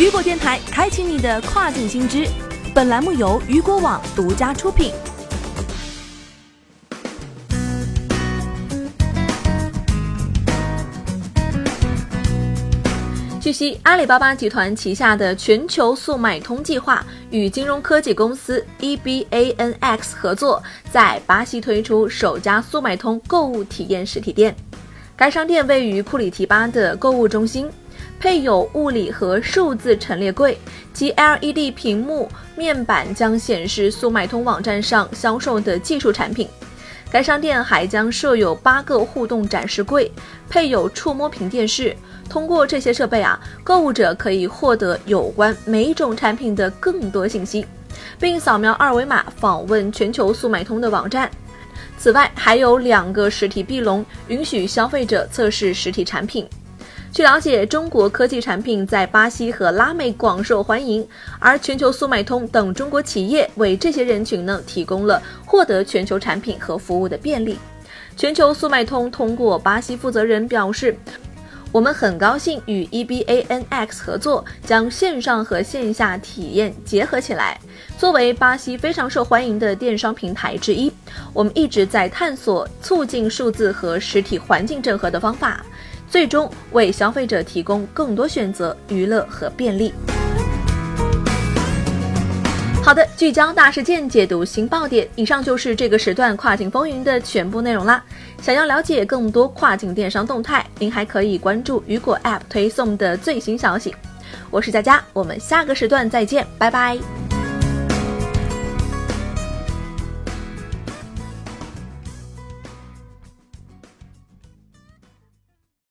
雨果电台开启你的跨境新知，本栏目由雨果网独家出品。据悉，阿里巴巴集团旗下的全球速卖通计划与金融科技公司 EBANX 合作，在巴西推出首家速卖通购物体验实体店。该商店位于库里提巴的购物中心。配有物理和数字陈列柜及 LED 屏幕面板，将显示速卖通网站上销售的技术产品。该商店还将设有八个互动展示柜，配有触摸屏电视。通过这些设备啊，购物者可以获得有关每种产品的更多信息，并扫描二维码访问全球速卖通的网站。此外，还有两个实体壁笼，允许消费者测试实体产品。据了解，中国科技产品在巴西和拉美广受欢迎，而全球速卖通等中国企业为这些人群呢提供了获得全球产品和服务的便利。全球速卖通通过巴西负责人表示，我们很高兴与 EBANX 合作，将线上和线下体验结合起来。作为巴西非常受欢迎的电商平台之一，我们一直在探索促进数字和实体环境整合的方法。最终为消费者提供更多选择、娱乐和便利。好的，聚焦大事件，解读新爆点。以上就是这个时段跨境风云的全部内容啦。想要了解更多跨境电商动态，您还可以关注雨果 App 推送的最新消息。我是佳佳，我们下个时段再见，拜拜。